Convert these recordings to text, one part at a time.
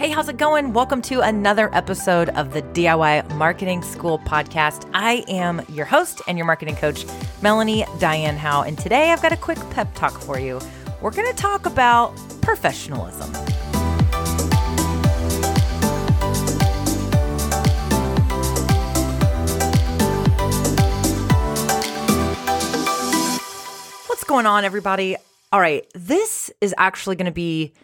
Hey, how's it going? Welcome to another episode of the DIY Marketing School podcast. I am your host and your marketing coach, Melanie Diane Howe. And today I've got a quick pep talk for you. We're going to talk about professionalism. What's going on, everybody? All right, this is actually going to be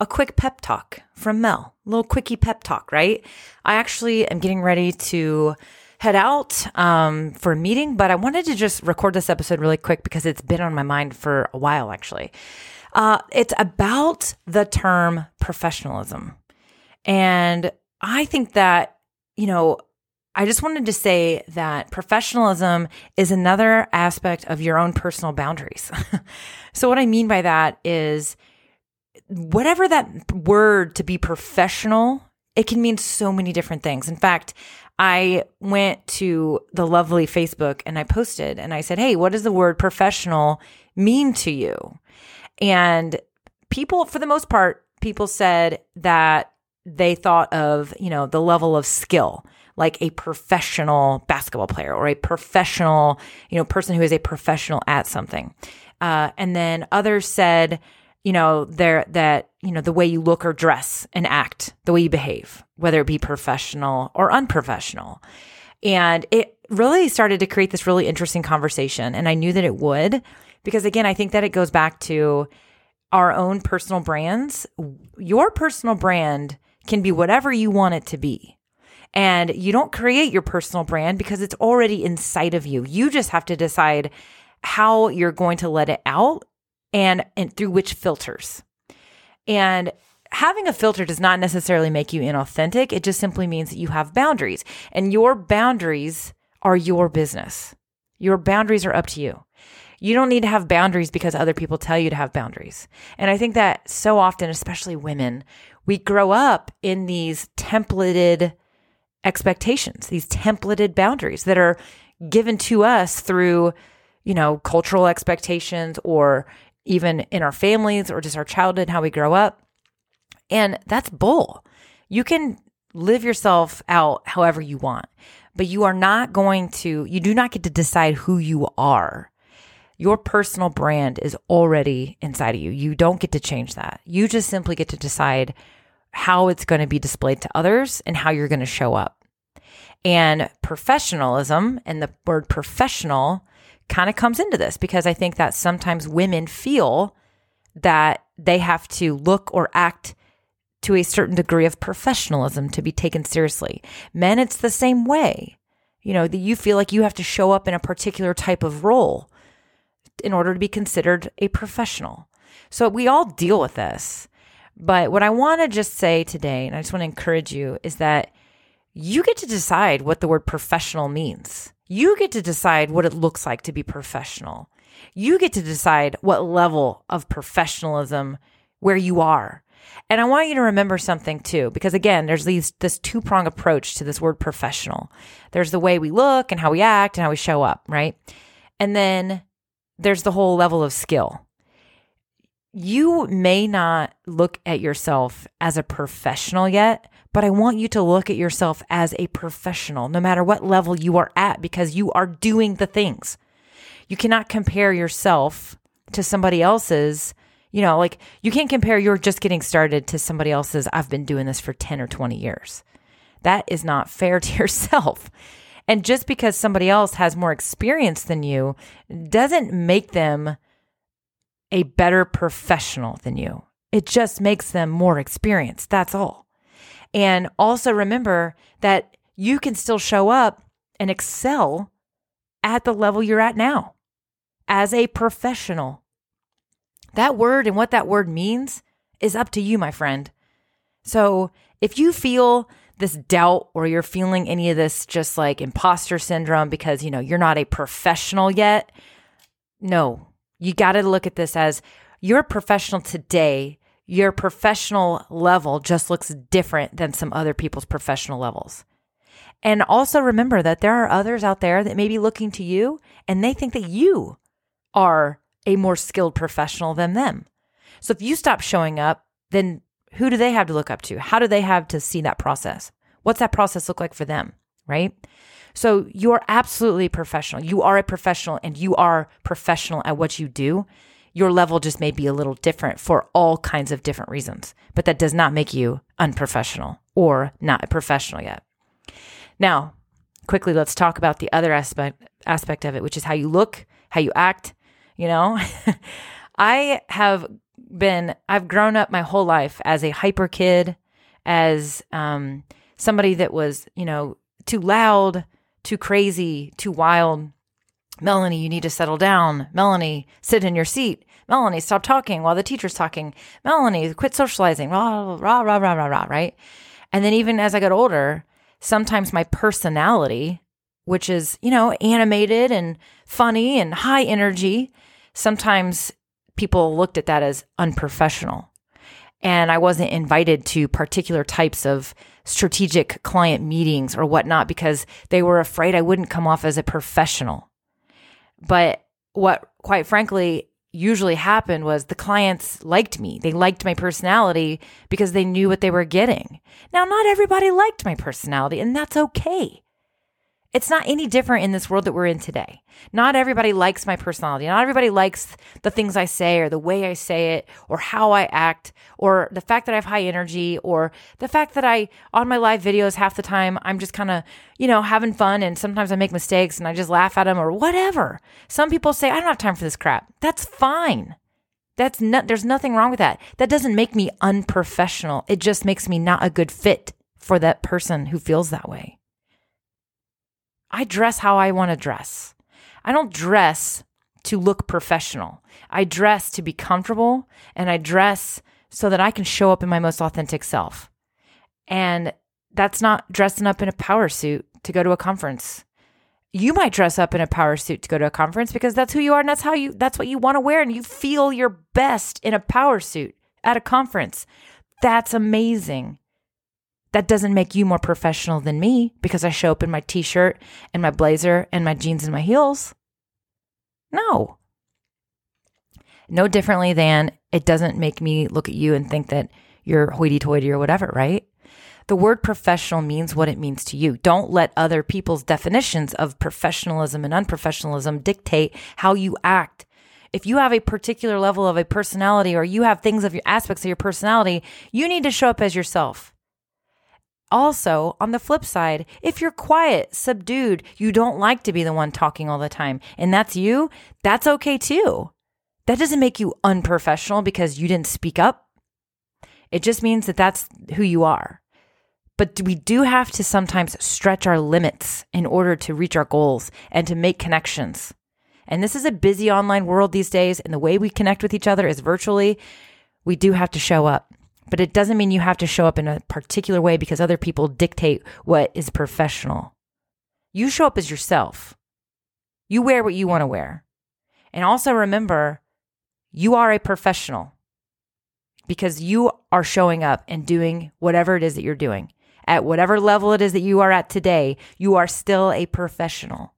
a quick pep talk from Mel, a little quickie pep talk, right? I actually am getting ready to head out um, for a meeting, but I wanted to just record this episode really quick because it's been on my mind for a while, actually. Uh, it's about the term professionalism. And I think that, you know, I just wanted to say that professionalism is another aspect of your own personal boundaries. so, what I mean by that is, whatever that word to be professional, it can mean so many different things. In fact, I went to the lovely Facebook and I posted and I said, Hey, what does the word professional mean to you? And people, for the most part, people said that they thought of, you know, the level of skill, like a professional basketball player or a professional, you know, person who is a professional at something. Uh, and then others said, you know, there that, you know, the way you look or dress and act, the way you behave, whether it be professional or unprofessional. And it really started to create this really interesting conversation. And I knew that it would, because again, I think that it goes back to our own personal brands. Your personal brand can be whatever you want it to be. And you don't create your personal brand because it's already inside of you. You just have to decide how you're going to let it out and, and through which filters. And having a filter does not necessarily make you inauthentic. It just simply means that you have boundaries and your boundaries are your business. Your boundaries are up to you. You don't need to have boundaries because other people tell you to have boundaries. And I think that so often, especially women, we grow up in these templated expectations, these templated boundaries that are given to us through, you know, cultural expectations or even in our families or just our childhood, how we grow up. And that's bull. You can live yourself out however you want, but you are not going to, you do not get to decide who you are. Your personal brand is already inside of you. You don't get to change that. You just simply get to decide how it's going to be displayed to others and how you're going to show up. And professionalism and the word professional kind of comes into this because I think that sometimes women feel that they have to look or act to a certain degree of professionalism to be taken seriously. Men, it's the same way. You know, that you feel like you have to show up in a particular type of role in order to be considered a professional. So we all deal with this. But what I want to just say today, and I just want to encourage you, is that you get to decide what the word professional means. You get to decide what it looks like to be professional. You get to decide what level of professionalism where you are. And I want you to remember something too, because again, there's these this two prong approach to this word professional. There's the way we look and how we act and how we show up, right? And then there's the whole level of skill. You may not look at yourself as a professional yet, but I want you to look at yourself as a professional, no matter what level you are at, because you are doing the things. You cannot compare yourself to somebody else's, you know, like you can't compare your just getting started to somebody else's, I've been doing this for 10 or 20 years. That is not fair to yourself. And just because somebody else has more experience than you doesn't make them a better professional than you. It just makes them more experienced. That's all. And also remember that you can still show up and excel at the level you're at now as a professional. That word and what that word means is up to you, my friend. So if you feel this doubt or you're feeling any of this just like imposter syndrome because, you know, you're not a professional yet, no, you got to look at this as you're a professional today your professional level just looks different than some other people's professional levels. And also remember that there are others out there that may be looking to you and they think that you are a more skilled professional than them. So if you stop showing up, then Who do they have to look up to? How do they have to see that process? What's that process look like for them? Right? So you're absolutely professional. You are a professional and you are professional at what you do. Your level just may be a little different for all kinds of different reasons, but that does not make you unprofessional or not a professional yet. Now, quickly, let's talk about the other aspect aspect of it, which is how you look, how you act. You know, I have been, I've grown up my whole life as a hyper kid, as um, somebody that was, you know, too loud, too crazy, too wild. Melanie, you need to settle down. Melanie, sit in your seat. Melanie, stop talking while the teacher's talking. Melanie, quit socializing. Rah, rah, rah, rah, rah, rah, right? And then even as I got older, sometimes my personality, which is, you know, animated and funny and high energy, sometimes people looked at that as unprofessional. And I wasn't invited to particular types of strategic client meetings or whatnot because they were afraid I wouldn't come off as a professional. But what, quite frankly, usually happened was the clients liked me. They liked my personality because they knew what they were getting. Now, not everybody liked my personality, and that's okay. It's not any different in this world that we're in today. Not everybody likes my personality. Not everybody likes the things I say or the way I say it or how I act or the fact that I have high energy or the fact that I, on my live videos, half the time I'm just kind of, you know, having fun and sometimes I make mistakes and I just laugh at them or whatever. Some people say, I don't have time for this crap. That's fine. That's not, there's nothing wrong with that. That doesn't make me unprofessional. It just makes me not a good fit for that person who feels that way. I dress how I want to dress. I don't dress to look professional. I dress to be comfortable and I dress so that I can show up in my most authentic self. And that's not dressing up in a power suit to go to a conference. You might dress up in a power suit to go to a conference because that's who you are and that's how you that's what you want to wear and you feel your best in a power suit at a conference. That's amazing. That doesn't make you more professional than me because I show up in my t shirt and my blazer and my jeans and my heels. No. No differently than it doesn't make me look at you and think that you're hoity toity or whatever, right? The word professional means what it means to you. Don't let other people's definitions of professionalism and unprofessionalism dictate how you act. If you have a particular level of a personality or you have things of your aspects of your personality, you need to show up as yourself. Also, on the flip side, if you're quiet, subdued, you don't like to be the one talking all the time, and that's you, that's okay too. That doesn't make you unprofessional because you didn't speak up. It just means that that's who you are. But we do have to sometimes stretch our limits in order to reach our goals and to make connections. And this is a busy online world these days, and the way we connect with each other is virtually. We do have to show up but it doesn't mean you have to show up in a particular way because other people dictate what is professional. You show up as yourself. You wear what you want to wear. And also remember, you are a professional because you are showing up and doing whatever it is that you're doing. At whatever level it is that you are at today, you are still a professional.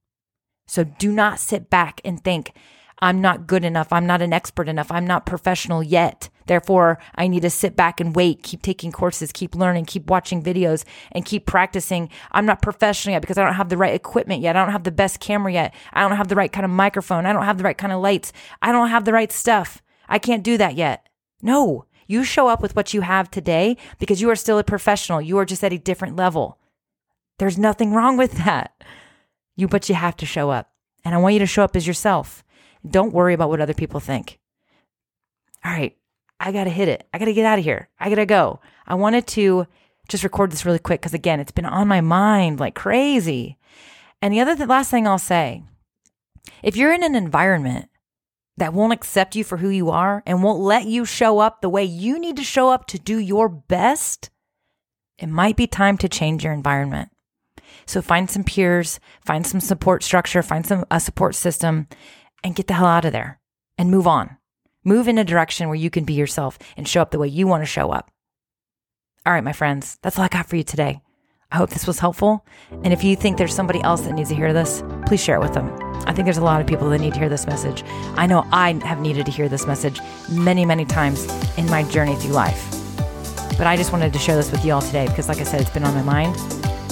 So do not sit back and think, I'm not good enough. I'm not an expert enough. I'm not professional yet. Therefore, I need to sit back and wait, keep taking courses, keep learning, keep watching videos, and keep practicing. I'm not professional yet because I don't have the right equipment yet. I don't have the best camera yet. I don't have the right kind of microphone. I don't have the right kind of lights. I don't have the right stuff. I can't do that yet. No, you show up with what you have today because you are still a professional. You are just at a different level. There's nothing wrong with that. You, but you have to show up. And I want you to show up as yourself. Don't worry about what other people think. All right, I got to hit it. I got to get out of here. I got to go. I wanted to just record this really quick because, again, it's been on my mind like crazy. And the other th- last thing I'll say if you're in an environment that won't accept you for who you are and won't let you show up the way you need to show up to do your best, it might be time to change your environment. So find some peers, find some support structure, find some a support system and get the hell out of there and move on. Move in a direction where you can be yourself and show up the way you want to show up. All right, my friends, that's all I got for you today. I hope this was helpful. And if you think there's somebody else that needs to hear this, please share it with them. I think there's a lot of people that need to hear this message. I know I have needed to hear this message many, many times in my journey through life. But I just wanted to share this with you all today because, like I said, it's been on my mind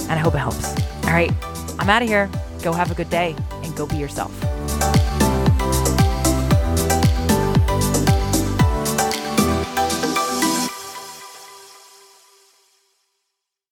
and I hope it helps. All right, I'm out of here. Go have a good day and go be yourself.